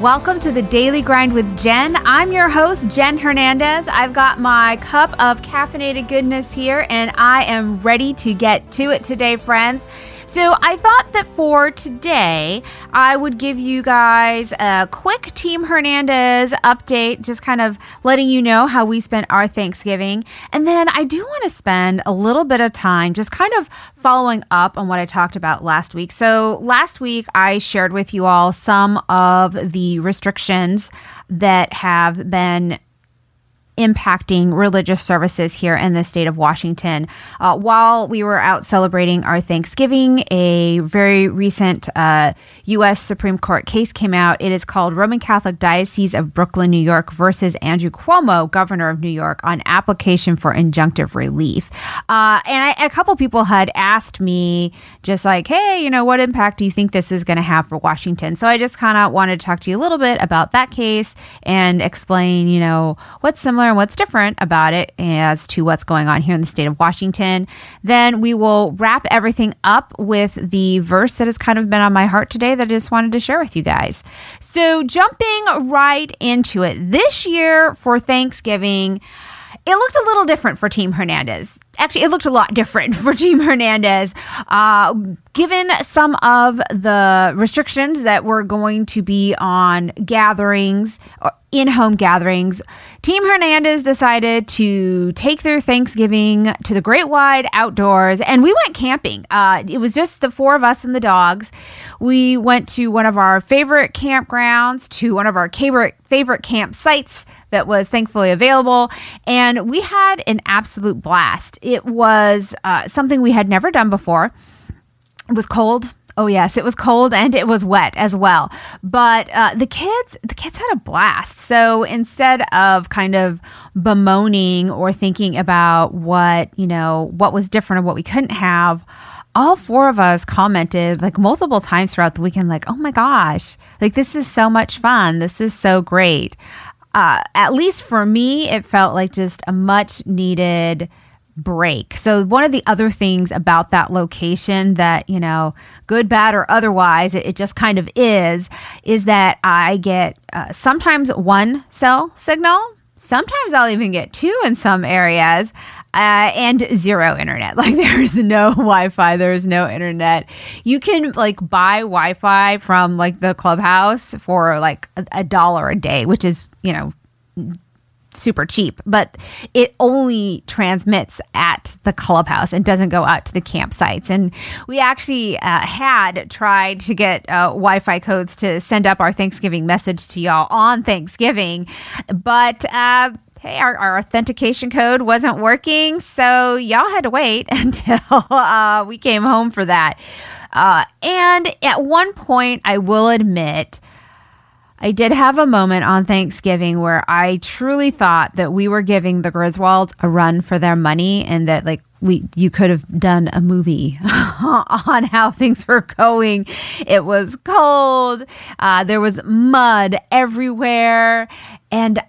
Welcome to the Daily Grind with Jen. I'm your host, Jen Hernandez. I've got my cup of caffeinated goodness here, and I am ready to get to it today, friends. So, I thought that for today, I would give you guys a quick Team Hernandez update, just kind of letting you know how we spent our Thanksgiving. And then I do want to spend a little bit of time just kind of following up on what I talked about last week. So, last week, I shared with you all some of the restrictions that have been impacting religious services here in the state of Washington. Uh, while we were out celebrating our Thanksgiving, a very recent uh, U.S. Supreme Court case came out. It is called Roman Catholic Diocese of Brooklyn, New York versus Andrew Cuomo, governor of New York, on application for injunctive relief. Uh, and I, a couple people had asked me, just like, hey, you know, what impact do you think this is going to have for Washington? So I just kind of wanted to talk to you a little bit about that case and explain, you know, what's similar and what's different about it as to what's going on here in the state of Washington. Then we will wrap everything up with the verse that has kind of been on my heart today that I just wanted to share with you guys. So, jumping right into it, this year for Thanksgiving, it looked a little different for Team Hernandez. Actually, it looked a lot different for Team Hernandez, uh, given some of the restrictions that were going to be on gatherings, in home gatherings. Team Hernandez decided to take their Thanksgiving to the great wide outdoors, and we went camping. Uh, it was just the four of us and the dogs. We went to one of our favorite campgrounds, to one of our favorite favorite campsites that was thankfully available. And we had an absolute blast. It was uh, something we had never done before. It was cold. Oh yes, it was cold and it was wet as well. But uh, the kids, the kids had a blast. So instead of kind of bemoaning or thinking about what you know what was different or what we couldn't have, all four of us commented like multiple times throughout the weekend, like, "Oh my gosh, like this is so much fun. This is so great." uh, at least for me, it felt like just a much needed break. So, one of the other things about that location that, you know, good, bad, or otherwise, it, it just kind of is, is that I get uh, sometimes one cell signal. Sometimes I'll even get two in some areas. Uh, and zero internet. Like there's no Wi-Fi, there's no internet. You can like buy Wi-Fi from like the clubhouse for like a, a dollar a day, which is you know, super cheap, but it only transmits at the clubhouse and doesn't go out to the campsites. And we actually uh, had tried to get uh, Wi Fi codes to send up our Thanksgiving message to y'all on Thanksgiving, but uh, hey, our, our, authentication code wasn't working. So y'all had to wait until uh, we came home for that. Uh, and at one point, I will admit, I did have a moment on Thanksgiving where I truly thought that we were giving the Griswolds a run for their money and that like we you could have done a movie on how things were going. It was cold. Uh, there was mud everywhere, and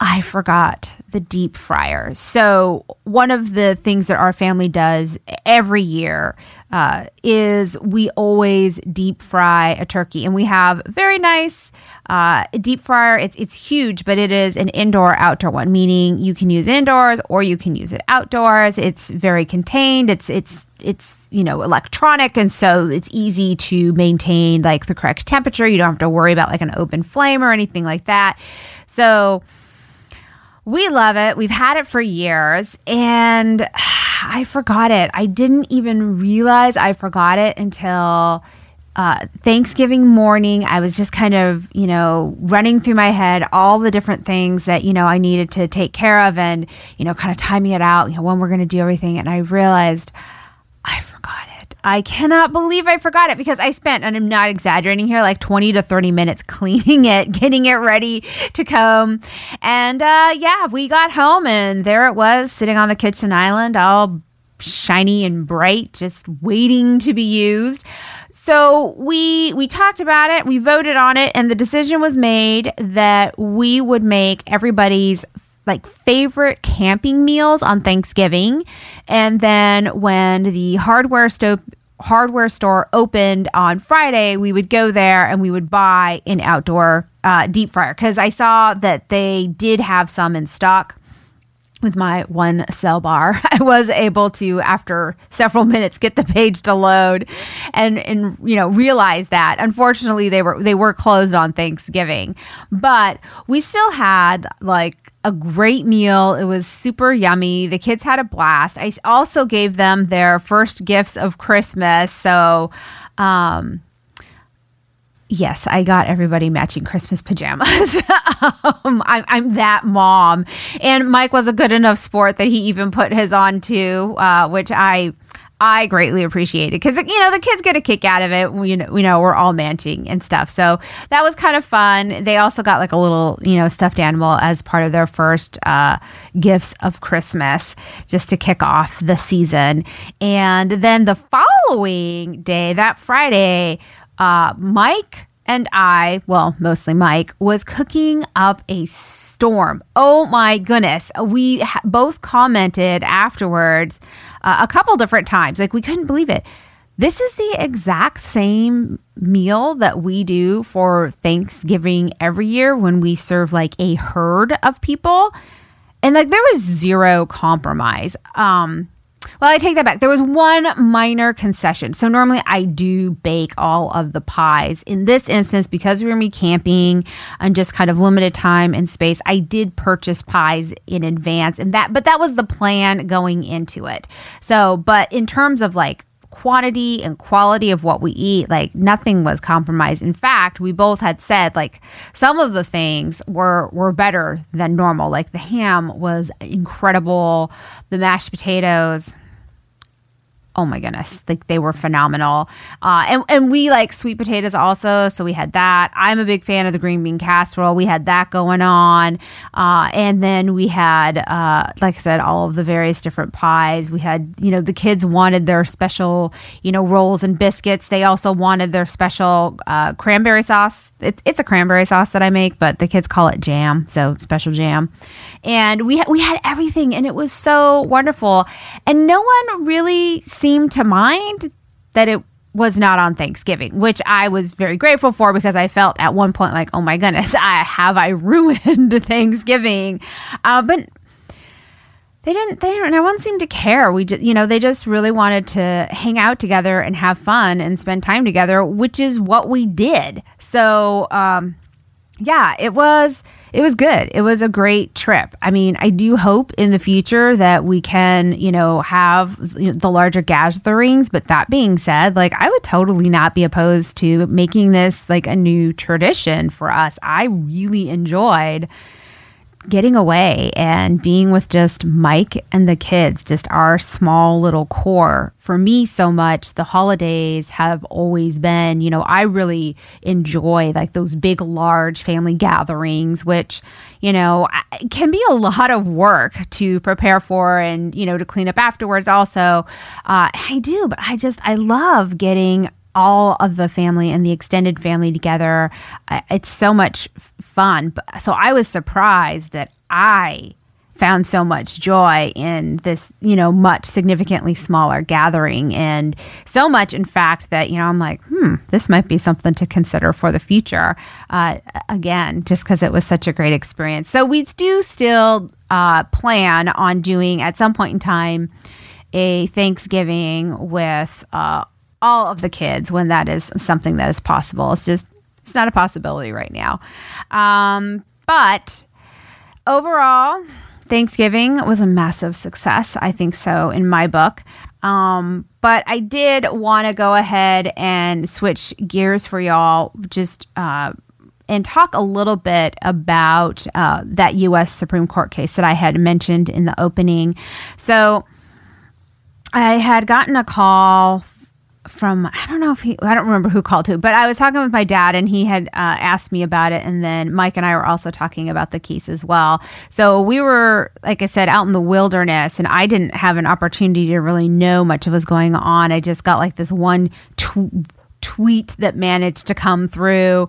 I forgot the deep fryer. So, one of the things that our family does every year uh, is we always deep fry a turkey, and we have very nice uh, deep fryer. It's it's huge, but it is an indoor outdoor one, meaning you can use indoors or you can use it outdoors. It's very contained. It's it's it's you know electronic and so it's easy to maintain like the correct temperature you don't have to worry about like an open flame or anything like that so we love it. We've had it for years and I forgot it. I didn't even realize I forgot it until uh, Thanksgiving morning. I was just kind of, you know, running through my head all the different things that, you know, I needed to take care of and, you know, kind of timing it out, you know, when we're going to do everything. And I realized I forgot it. I cannot believe I forgot it because I spent, and I'm not exaggerating here, like 20 to 30 minutes cleaning it, getting it ready to come. And uh, yeah, we got home and there it was sitting on the kitchen island, all shiny and bright, just waiting to be used. So we we talked about it, we voted on it, and the decision was made that we would make everybody's like favorite camping meals on Thanksgiving. And then when the hardware stove hardware store opened on Friday, we would go there and we would buy an outdoor uh, deep fryer because I saw that they did have some in stock with my one cell bar, I was able to, after several minutes, get the page to load, and and you know realize that. Unfortunately, they were they were closed on Thanksgiving, but we still had like a great meal. It was super yummy. The kids had a blast. I also gave them their first gifts of Christmas, so. Um, Yes, I got everybody matching Christmas pajamas. um, I'm, I'm, that mom. And Mike was a good enough sport that he even put his on too, uh, which I. I greatly appreciate it because you know the kids get a kick out of it. We know, we know we're all matching and stuff, so that was kind of fun. They also got like a little you know stuffed animal as part of their first uh, gifts of Christmas, just to kick off the season. And then the following day, that Friday, uh, Mike and I, well, mostly Mike, was cooking up a storm. Oh my goodness. We ha- both commented afterwards uh, a couple different times. Like, we couldn't believe it. This is the exact same meal that we do for Thanksgiving every year when we serve like a herd of people. And like, there was zero compromise. Um, well, I take that back. There was one minor concession. So normally I do bake all of the pies. In this instance, because we were be camping and just kind of limited time and space, I did purchase pies in advance, and that. But that was the plan going into it. So, but in terms of like quantity and quality of what we eat, like nothing was compromised. In fact, we both had said like some of the things were were better than normal. Like the ham was incredible, the mashed potatoes oh my goodness, like they were phenomenal. Uh, and and we like sweet potatoes also, so we had that. I'm a big fan of the green bean casserole. We had that going on, uh, and then we had, uh, like I said, all of the various different pies. We had, you know, the kids wanted their special, you know, rolls and biscuits. They also wanted their special uh, cranberry sauce it's it's a cranberry sauce that I make, but the kids call it jam, so special jam. And we ha- we had everything, and it was so wonderful. And no one really seemed to mind that it was not on Thanksgiving, which I was very grateful for because I felt at one point like, oh my goodness, I have I ruined Thanksgiving. Uh, but they didn't they didn't no one seemed to care we just you know they just really wanted to hang out together and have fun and spend time together which is what we did so um yeah it was it was good. It was a great trip. I mean i do hope in the future that we can you know have the larger gatherings. But that being said like i would totally not be opposed to making this like a new tradition for us. I really enjoyed getting away and being with just Mike and the kids, just our small little core. For me, so much, the holidays have always been, you know, I really enjoy like those big, large family gatherings, which, you know, can be a lot of work to prepare for and, you know, to clean up afterwards also. Uh, I do, but I just, I love getting all of the family and the extended family together. It's so much fun. So I was surprised that I found so much joy in this, you know, much significantly smaller gathering. And so much, in fact, that, you know, I'm like, hmm, this might be something to consider for the future. Uh, again, just because it was such a great experience. So we do still uh, plan on doing at some point in time a Thanksgiving with uh, all of the kids when that is something that is possible. It's just, it's not a possibility right now. Um, but overall, Thanksgiving was a massive success. I think so in my book. Um, but I did want to go ahead and switch gears for y'all, just uh, and talk a little bit about uh, that U.S. Supreme Court case that I had mentioned in the opening. So I had gotten a call from I don't know if he I don't remember who called who, but I was talking with my dad and he had uh, asked me about it, and then Mike and I were also talking about the case as well. So we were, like I said, out in the wilderness, and I didn't have an opportunity to really know much of what's going on. I just got like this one. Tw- tweet that managed to come through,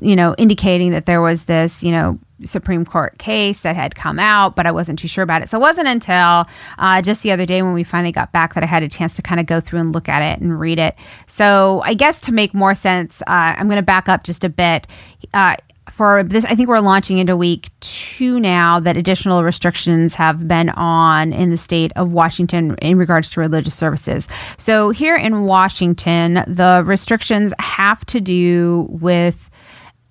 you know, indicating that there was this, you know, Supreme Court case that had come out, but I wasn't too sure about it. So it wasn't until uh, just the other day when we finally got back that I had a chance to kind of go through and look at it and read it. So I guess to make more sense, uh, I'm going to back up just a bit. Uh, for this, I think we're launching into week two now that additional restrictions have been on in the state of Washington in regards to religious services. So here in Washington, the restrictions have to do with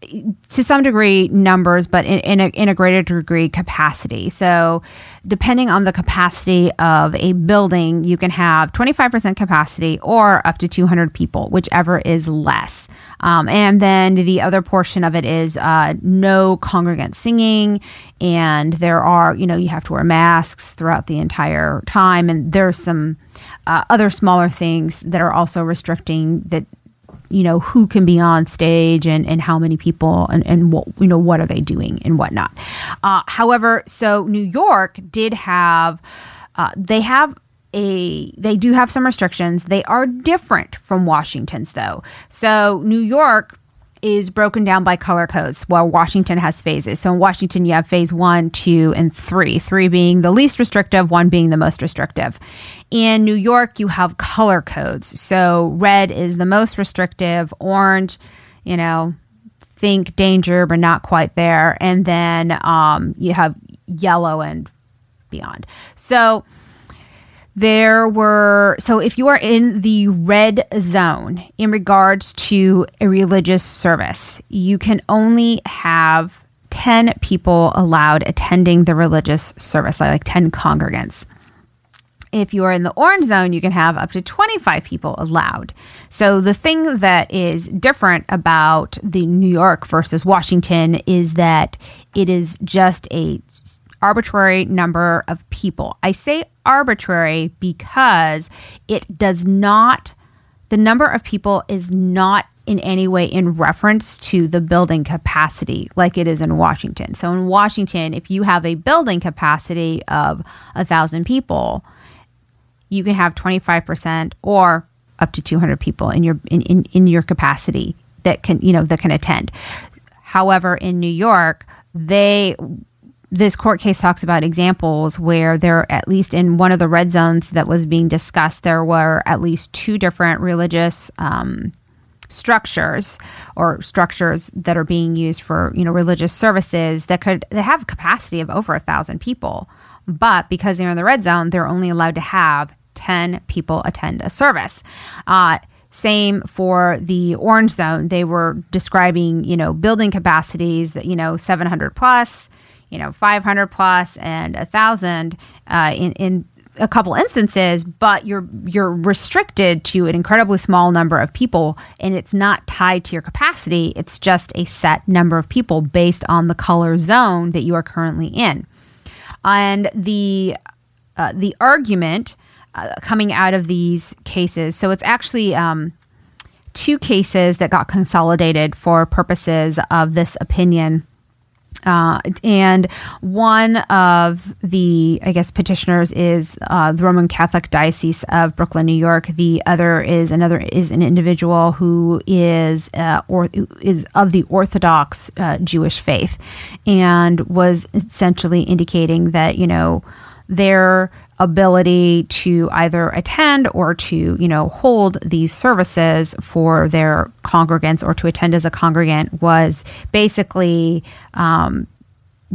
to some degree numbers, but in, in, a, in a greater degree capacity. So, depending on the capacity of a building, you can have 25% capacity or up to 200 people, whichever is less. Um, and then the other portion of it is uh, no congregant singing. And there are, you know, you have to wear masks throughout the entire time. And there's some uh, other smaller things that are also restricting that you know who can be on stage and, and how many people and, and what you know what are they doing and whatnot. Uh, however so new york did have uh, they have a they do have some restrictions. They are different from washington's though. So new york is broken down by color codes while Washington has phases. So in Washington, you have phase one, two, and three, three being the least restrictive, one being the most restrictive. In New York, you have color codes. So red is the most restrictive, orange, you know, think danger, but not quite there. And then um, you have yellow and beyond. So there were so if you are in the red zone in regards to a religious service you can only have 10 people allowed attending the religious service like 10 congregants if you are in the orange zone, you can have up to 25 people allowed. So, the thing that is different about the New York versus Washington is that it is just a arbitrary number of people. I say arbitrary because it does not, the number of people is not in any way in reference to the building capacity like it is in Washington. So in Washington, if you have a building capacity of a thousand people, you can have 25% or up to 200 people in your in, in, in your capacity that can you know that can attend however in new york they this court case talks about examples where there, at least in one of the red zones that was being discussed, there were at least two different religious um, structures or structures that are being used for you know religious services that could they have a capacity of over a thousand people, but because they're in the red zone, they're only allowed to have ten people attend a service. Uh, same for the orange zone. They were describing, you know, building capacities that, you know, 700 plus, you know 500 plus and a thousand uh, in in a couple instances, but you're you're restricted to an incredibly small number of people, and it's not tied to your capacity. It's just a set number of people based on the color zone that you are currently in, and the uh, the argument uh, coming out of these cases. So it's actually. Um, two cases that got consolidated for purposes of this opinion uh, and one of the, I guess, petitioners is uh, the Roman Catholic Diocese of Brooklyn, New York. The other is another is an individual who is uh, or is of the Orthodox uh, Jewish faith, and was essentially indicating that you know their ability to either attend or to, you know, hold these services for their congregants or to attend as a congregant was basically um,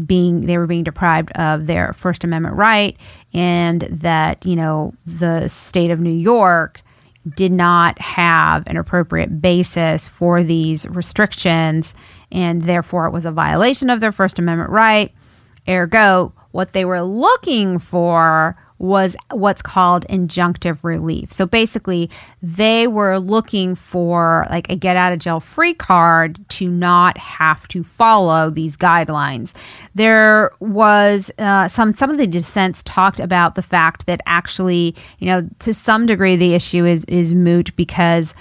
being they were being deprived of their First Amendment right, and that you know the state of New York did not have an appropriate basis for these restrictions, and therefore it was a violation of their First Amendment right. Ergo, what they were looking for was what's called injunctive relief. So basically, they were looking for like a get out of jail free card to not have to follow these guidelines. There was uh, some some of the dissents talked about the fact that actually, you know, to some degree, the issue is is moot because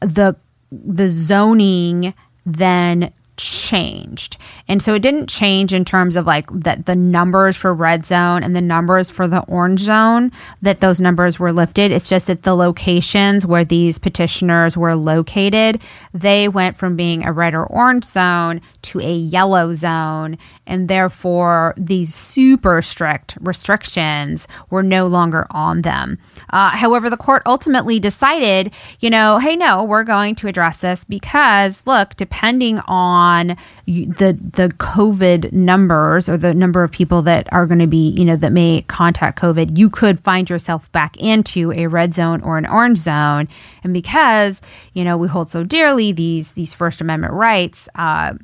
the the zoning then changed. And so it didn't change in terms of like that the numbers for red zone and the numbers for the orange zone, that those numbers were lifted. It's just that the locations where these petitioners were located, they went from being a red or orange zone to a yellow zone. And therefore, these super strict restrictions were no longer on them. Uh, however, the court ultimately decided, you know, hey, no, we're going to address this because, look, depending on the the COVID numbers or the number of people that are going to be, you know, that may contact COVID, you could find yourself back into a red zone or an orange zone. And because you know we hold so dearly these these First Amendment rights. Uh,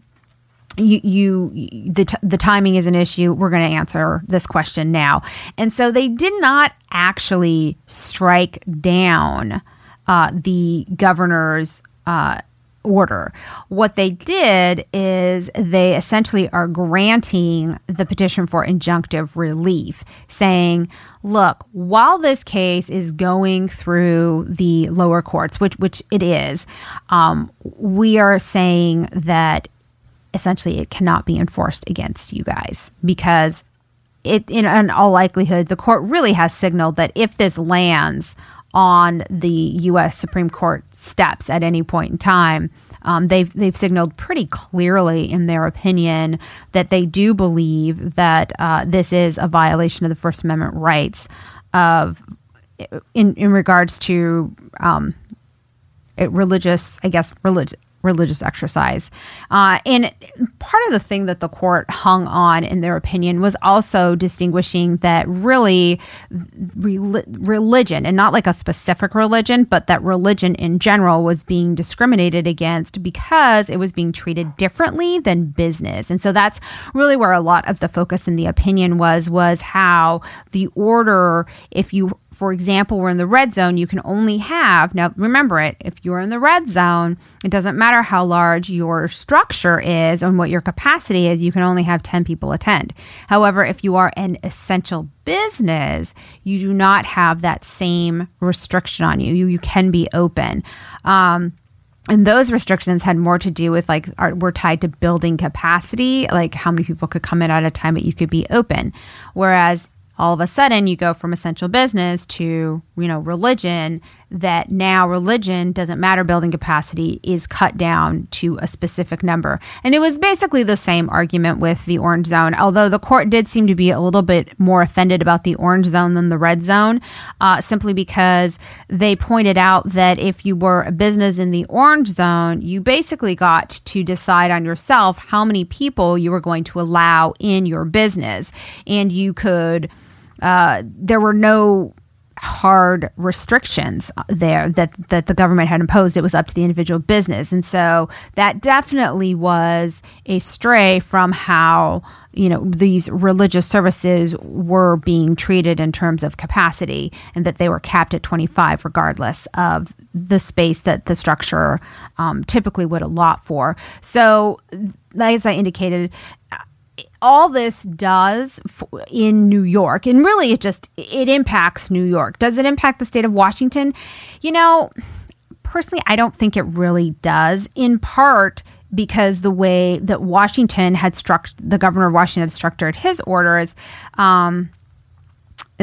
you, you the, t- the timing is an issue. We're going to answer this question now. And so they did not actually strike down uh, the governor's uh, order. What they did is they essentially are granting the petition for injunctive relief, saying, look, while this case is going through the lower courts, which which it is, um, we are saying that essentially it cannot be enforced against you guys because it in, in all likelihood the court really has signaled that if this lands on the U.S. Supreme Court steps at any point in time. Um, they've they've signaled pretty clearly in their opinion that they do believe that uh, this is a violation of the First Amendment rights of in in regards to um, religious, I guess, religious religious exercise. Uh, and part of the thing that the court hung on, in their opinion, was also distinguishing that really re- religion, and not like a specific religion, but that religion in general was being discriminated against because it was being treated differently than business. And so that's really where a lot of the focus in the opinion was, was how the order, if you for example, we're in the red zone, you can only have, now remember it, if you're in the red zone, it doesn't matter how large your structure is and what your capacity is, you can only have 10 people attend. However, if you are an essential business, you do not have that same restriction on you. You, you can be open. Um, and those restrictions had more to do with like are, were tied to building capacity like how many people could come in at a time that you could be open whereas all of a sudden you go from essential business to you know religion that now religion doesn't matter building capacity is cut down to a specific number. And it was basically the same argument with the orange zone although the court did seem to be a little bit more offended about the orange zone than the red zone uh, simply because they pointed out that if you were a business in the orange zone you basically got to decide on yourself how many people you were going to allow in your business. And you could uh, there were no hard restrictions there that that the government had imposed. It was up to the individual business. And so that definitely was a stray from how you know these religious services were being treated in terms of capacity and that they were capped at 25 regardless of the space that the structure um, typically would allot for. So as i indicated all this does in New York, and really it just it impacts New York. Does it impact the state of Washington? You know, personally, I don't think it really does. In part because the way that Washington had struck the governor of Washington had structured his orders. Um,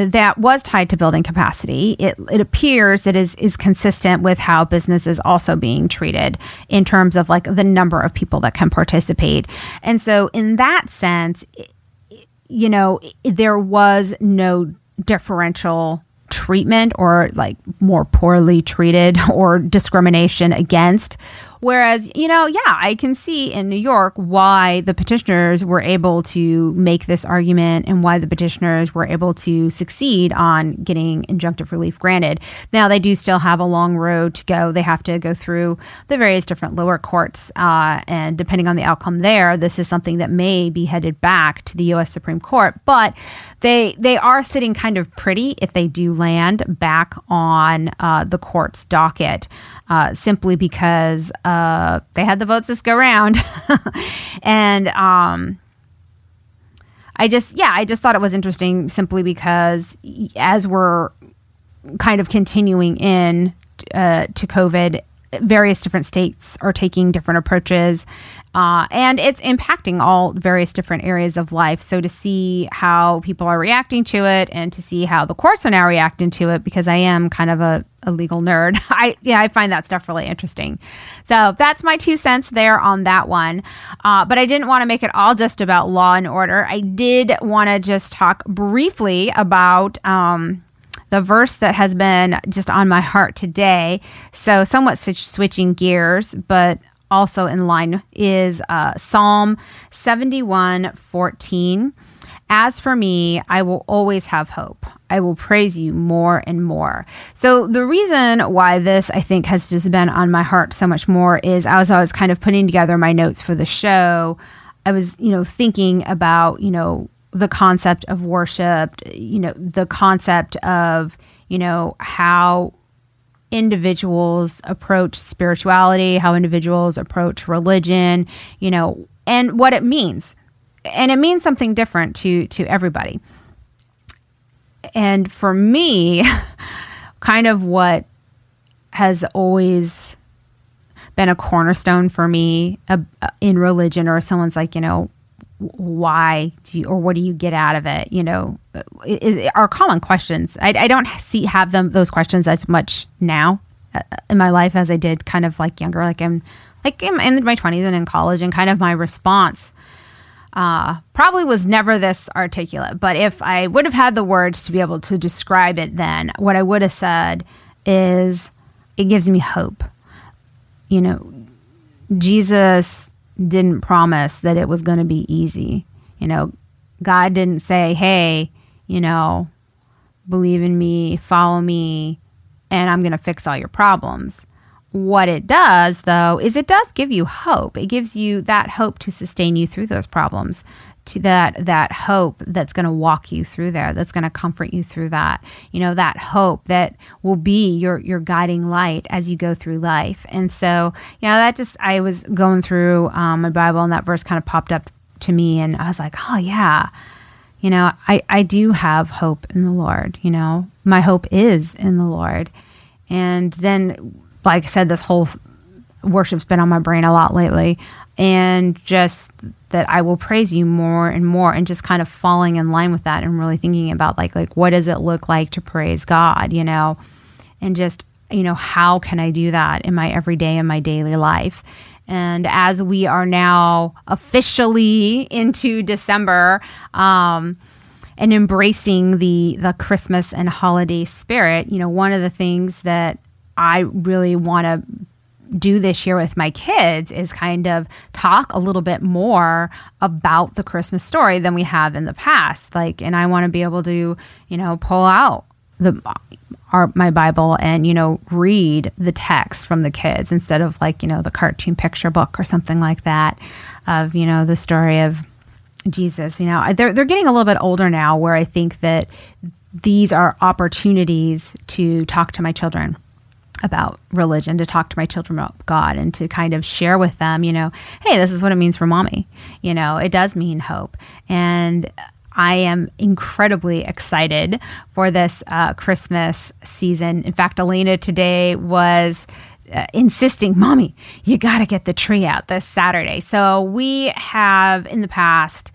that was tied to building capacity. It, it appears it is is consistent with how business is also being treated in terms of like the number of people that can participate. And so, in that sense, you know, there was no differential treatment or like more poorly treated or discrimination against Whereas, you know, yeah, I can see in New York why the petitioners were able to make this argument and why the petitioners were able to succeed on getting injunctive relief granted. Now, they do still have a long road to go. They have to go through the various different lower courts. Uh, and depending on the outcome there, this is something that may be headed back to the U.S. Supreme Court. But they, they are sitting kind of pretty if they do land back on uh, the court's docket uh, simply because uh, they had the votes this go round. and um, I just, yeah, I just thought it was interesting simply because as we're kind of continuing in uh, to COVID, various different states are taking different approaches. Uh, and it's impacting all various different areas of life. So to see how people are reacting to it, and to see how the courts are now reacting to it, because I am kind of a, a legal nerd, I yeah I find that stuff really interesting. So that's my two cents there on that one. Uh, but I didn't want to make it all just about law and order. I did want to just talk briefly about. Um, the verse that has been just on my heart today. So, somewhat switching gears, but also in line is uh, Psalm 71 14. As for me, I will always have hope. I will praise you more and more. So, the reason why this I think has just been on my heart so much more is as I was always kind of putting together my notes for the show, I was, you know, thinking about, you know, the concept of worship, you know, the concept of, you know, how individuals approach spirituality, how individuals approach religion, you know, and what it means. And it means something different to to everybody. And for me, kind of what has always been a cornerstone for me uh, in religion or someone's like, you know, why do you, or what do you get out of it? You know, is, are common questions. I, I don't see have them those questions as much now uh, in my life as I did kind of like younger, like I'm like in, in my twenties and in college, and kind of my response uh, probably was never this articulate. But if I would have had the words to be able to describe it, then what I would have said is, it gives me hope. You know, Jesus didn't promise that it was going to be easy. You know, God didn't say, hey, you know, believe in me, follow me, and I'm going to fix all your problems. What it does, though, is it does give you hope. It gives you that hope to sustain you through those problems to that that hope that's going to walk you through there that's going to comfort you through that. You know that hope that will be your your guiding light as you go through life. And so you know that just i was going through um, my bible and that verse kind of popped up to me and i was like oh yeah. You know i i do have hope in the lord you know? My hope is in the lord. And then like i said this whole worship's been on my brain a lot lately. And just that I will praise you more and more and just kind of falling in line with that and really thinking about like like what does it look like to praise God, you know? And just, you know, how can I do that in my everyday in my daily life? And as we are now officially into December, um, and embracing the the Christmas and holiday spirit, you know, one of the things that I really want to do this year with my kids is kind of talk a little bit more about the Christmas story than we have in the past. Like, and I want to be able to, you know, pull out the our my Bible and you know read the text from the kids instead of like you know the cartoon picture book or something like that of you know the story of Jesus. You know, they're they're getting a little bit older now, where I think that these are opportunities to talk to my children about religion to talk to my children about God and to kind of share with them, you know, hey, this is what it means for mommy. You know, it does mean hope. And I am incredibly excited for this uh, Christmas season. In fact, Elena today was. Uh, insisting, mommy, you got to get the tree out this Saturday. So, we have in the past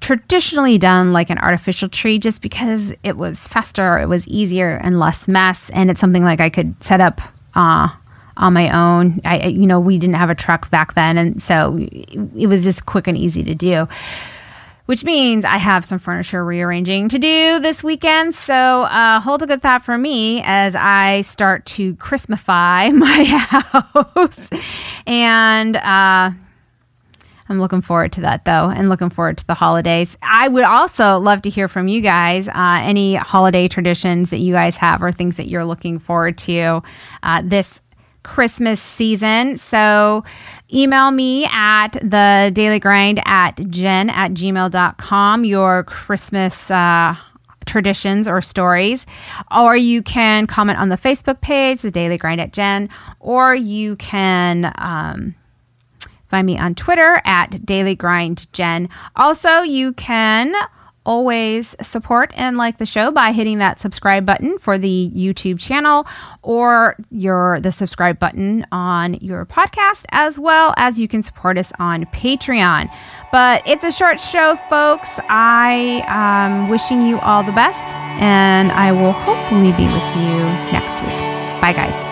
traditionally done like an artificial tree just because it was faster, it was easier and less mess, and it's something like I could set up uh, on my own. I, you know, we didn't have a truck back then, and so it was just quick and easy to do. Which means I have some furniture rearranging to do this weekend. So uh, hold a good thought for me as I start to Christmify my house and. Uh, I'm looking forward to that though, and looking forward to the holidays. I would also love to hear from you guys uh, any holiday traditions that you guys have or things that you're looking forward to uh, this Christmas season. So email me at the daily grind at jen at gmail.com your Christmas uh, traditions or stories. Or you can comment on the Facebook page, the daily grind at jen, or you can. Um, Find me on Twitter at Daily Grind Jen. Also, you can always, support and like the show by hitting that subscribe button for the YouTube channel or your the subscribe button on your podcast, as well as you can support us on Patreon. But it's a short show, folks. I am wishing you all the best, and I will hopefully be with you next week. Bye, guys.